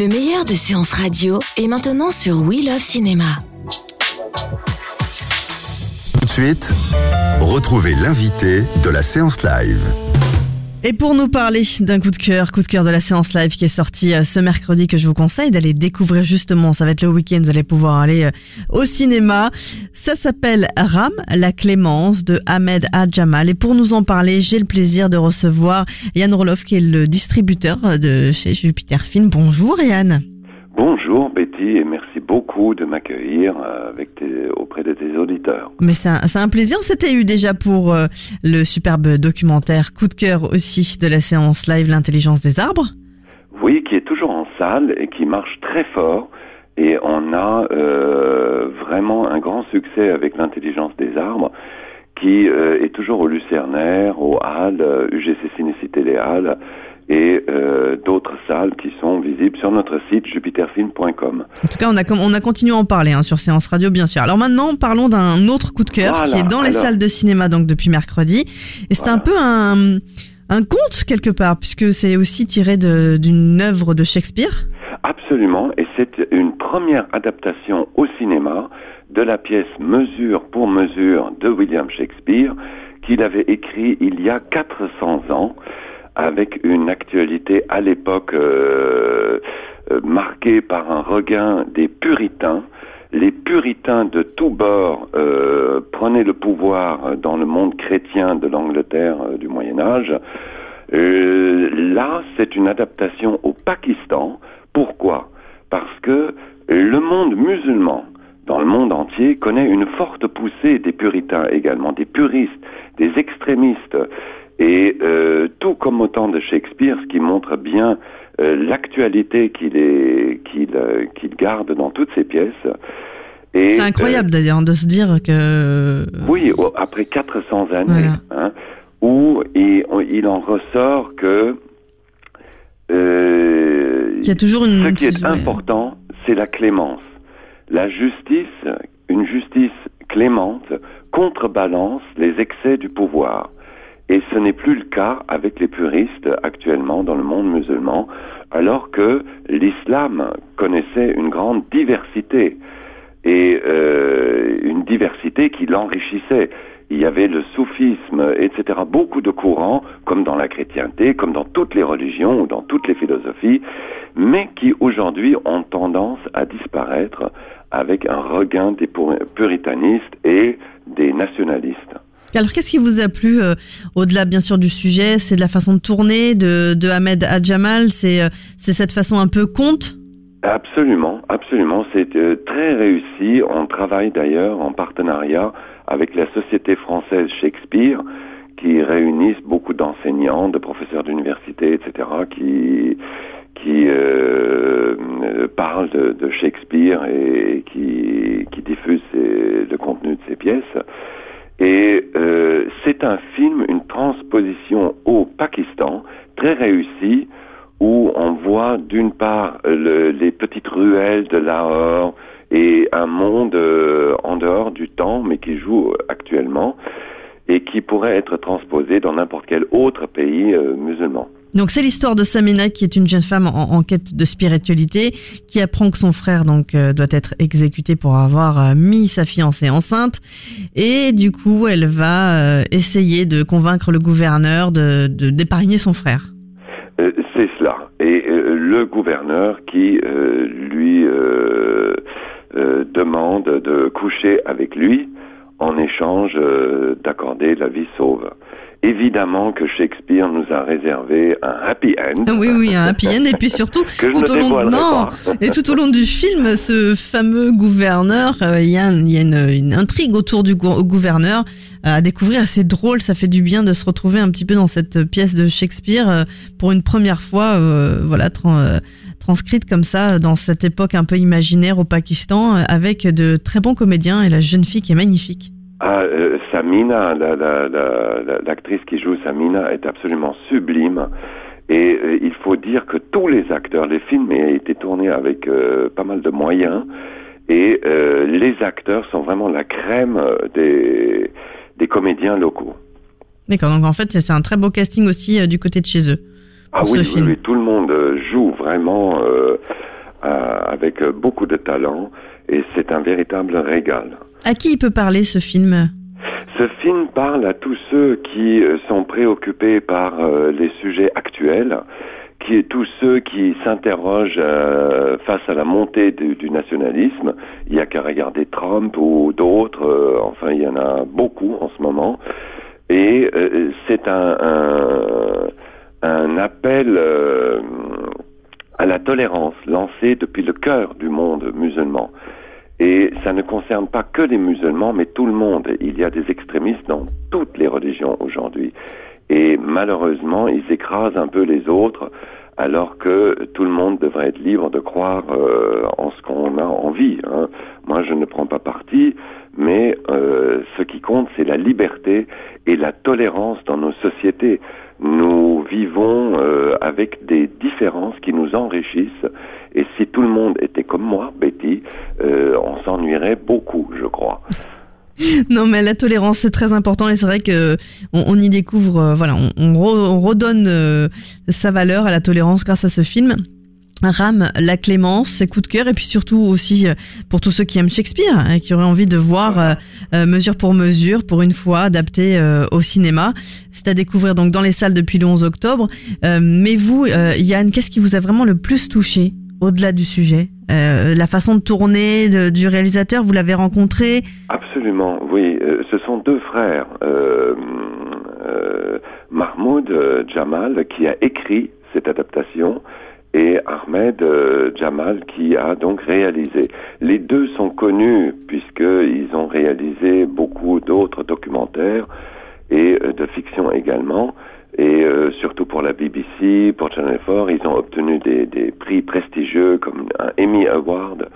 Le meilleur de séances radio est maintenant sur We Love Cinéma. Tout de suite, retrouvez l'invité de la séance live. Et pour nous parler d'un coup de cœur, coup de cœur de la séance live qui est sorti euh, ce mercredi que je vous conseille d'aller découvrir justement, ça va être le week-end, vous allez pouvoir aller euh, au cinéma. Ça s'appelle Ram, la clémence de Ahmed Adjamal. Et pour nous en parler, j'ai le plaisir de recevoir Yann Roloff qui est le distributeur de chez Jupiter Film. Bonjour Yann. Bonjour Betty et merci beaucoup de m'accueillir euh, avec tes- auprès de tes auditeurs. Mais c'est un, c'est un plaisir, c'était eu déjà pour euh, le superbe documentaire coup de cœur aussi de la séance live L'intelligence des arbres. Oui, qui est toujours en salle et qui marche très fort et on a euh, vraiment un grand succès avec l'intelligence des arbres qui euh, est toujours au Lucernaire, au Halles, euh, UGC Cinécité Les Halles et euh, d'autres salles qui sont visibles sur notre site jupiterfilm.com. En tout cas, on a, com- on a continué à en parler hein, sur Séance Radio, bien sûr. Alors maintenant, parlons d'un autre coup de cœur Voilà, qui est dans les salles de cinéma donc depuis mercredi. Et c'est Voilà. un peu un, un conte quelque part, puisque c'est aussi tiré d'une œuvre de Shakespeare. Absolument, et c'est une première adaptation au cinéma de la pièce Mesure pour mesure de William Shakespeare qu'il avait écrit il y a 400 ans avec une actualité à l'époque euh, euh, marquée par un regain des puritains. Les puritains de tous bords euh, prenaient le pouvoir dans le monde chrétien de l'Angleterre du Moyen Âge. Là, c'est une adaptation au Pakistan. Pourquoi? Parce que le monde musulman, dans le monde entier, connaît une forte poussée des puritains également, des puristes, des extrémistes. Et euh, tout comme au temps de Shakespeare, ce qui montre bien euh, l'actualité qu'il euh, qu'il garde dans toutes ses pièces. C'est incroyable d'ailleurs de se dire que. oui, après 400 années, Voilà. hein, où il, il en ressort que Qu'il y a toujours une. ce qui est important, c'est la clémence. La justice, une justice clémente, contrebalance les excès du pouvoir. Et ce n'est plus le cas avec les puristes actuellement dans le monde musulman, alors que l'islam connaissait une grande diversité et euh, une diversité qui l'enrichissait. Il y avait le soufisme, etc. Beaucoup de courants, comme dans la chrétienté, comme dans toutes les religions ou dans toutes les philosophies, mais qui aujourd'hui ont tendance à disparaître avec un regain des pur- puritanistes et des nationalistes. Alors, qu'est-ce qui vous a plu euh, au-delà, bien sûr, du sujet? C'est de la façon de tourner de, de Ahmed Adjamal? C'est euh, cette façon un peu conte? Absolument, absolument. C'est euh, très réussi. On travaille d'ailleurs en partenariat avec la Société française Shakespeare, qui réunissent beaucoup d'enseignants, de professeurs d'université, etc., qui qui euh, euh, parlent de, Shakespeare et qui, diffusent ses- le contenu de ses pièces. Et c'est un film, une transposition au Pakistan, très réussi, où on voit d'une part le- les petites ruelles de Lahore et un monde euh, en dehors du temps, mais qui joue actuellement, et qui pourrait être transposé dans n'importe quel autre pays euh, musulman. Donc c'est l'histoire de Samina qui est une jeune femme en, en quête de spiritualité qui apprend que son frère donc euh, doit être exécuté pour avoir euh, mis sa fiancée enceinte et du coup elle va euh, essayer de convaincre le gouverneur de d'épargner son frère. Euh, c'est cela. Et euh, le gouverneur qui euh, lui demande de coucher avec lui en échange euh, d'accorder la vie sauve. Évidemment que Shakespeare nous a réservé un happy end. Oui, oui, un happy end. Et puis surtout, tout, au long, dévoilerai non, pas. et tout au long du film, ce fameux gouverneur, euh, il y a, y une, une intrigue autour du gou- gouverneur euh, à découvrir. C'est drôle, ça fait du bien de se retrouver un petit peu dans cette pièce de Shakespeare pour une première fois, voilà, tran- euh, transcrite comme ça dans cette époque un peu imaginaire au Pakistan, euh, avec de très bons comédiens et la jeune fille qui est magnifique. Ah, euh, Samina, la- la- la- la- l'actrice qui joue Samina est absolument sublime. Et euh, il faut dire que tous les acteurs, les films ont été tournés avec euh, pas mal de moyens. Et euh, les acteurs sont vraiment la crème euh, des, des comédiens locaux. D'accord, donc en fait, c'est un très beau casting aussi euh, du côté de chez eux. Ah oui, ce oui, oui, tout le monde euh, joue vraiment euh, euh, avec beaucoup de talent. Et c'est un véritable régal. À qui il peut parler ce film? Ce film parle à tous ceux qui euh, sont préoccupés par euh, les sujets actuels, qui tous ceux qui s'interrogent euh, face à la montée du, du nationalisme. Il y a qu'à regarder Trump ou d'autres. euh, enfin, il y en a beaucoup en ce moment. Et c'est un appel euh, à la tolérance lancé depuis le cœur du monde musulman. Et ça ne concerne pas que les musulmans, mais tout le monde. Il y a des extrémistes dans toutes les religions aujourd'hui. Et malheureusement, ils écrasent un peu les autres, alors que tout le monde devrait être libre de croire euh, en ce qu'on a envie. Hein. Moi, je ne prends pas parti, mais euh, ce qui compte, c'est la liberté et la tolérance dans nos sociétés. Nous vivons euh, avec des différences qui enrichissent. Et si tout le monde était comme moi, Betty, euh, on s'ennuierait beaucoup, je crois. Non, mais la tolérance c'est très important et c'est vrai que on, y découvre, euh, voilà, on redonne euh, sa valeur à la tolérance grâce à ce film. Ram, la clémence, ses coups de cœur et puis surtout aussi euh, pour tous ceux qui aiment Shakespeare hein, qui auraient envie de voir euh, euh, mesure pour mesure pour une fois adapté au cinéma. C'est à découvrir donc dans les salles depuis le 11 octobre. Mais vous, Yann, qu'est-ce qui vous a vraiment le plus touché au-delà du sujet? La façon de tourner du réalisateur, vous l'avez rencontré? Absolument, oui. Ce sont deux frères, Mahmoud Jamal, qui a écrit cette adaptation, et Ahmed euh, Jamal, qui a donc réalisé. Les deux sont connus, puisqu'ils ont réalisé beaucoup d'autres documentaires et euh, de fiction également. Et euh, surtout pour la BBC, pour Channel 4, ils ont obtenu des, des prix prestigieux comme un Emmy Award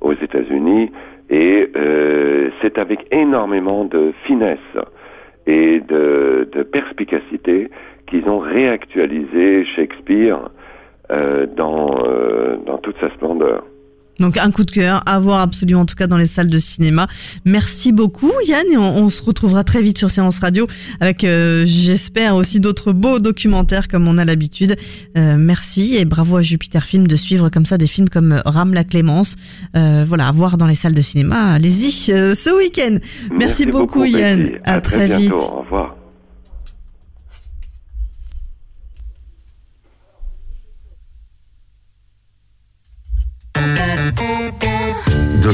aux États-Unis. Et euh, c'est avec énormément de finesse et de, de perspicacité qu'ils ont réactualisé Shakespeare dans, euh, dans toute sa splendeur. Donc un coup de cœur à voir absolument en tout cas dans les salles de cinéma. Merci beaucoup Yann et on, on se retrouvera très vite sur Séance Radio avec euh, j'espère aussi d'autres beaux documentaires comme on a l'habitude. Euh, merci et bravo à Jupiter Film de suivre comme ça des films comme Ram la Clémence. Euh, voilà, à voir dans les salles de cinéma. Allez-y euh, ce week-end. Merci, beaucoup, Yann. Betty. À, très, bientôt. vite. Au revoir.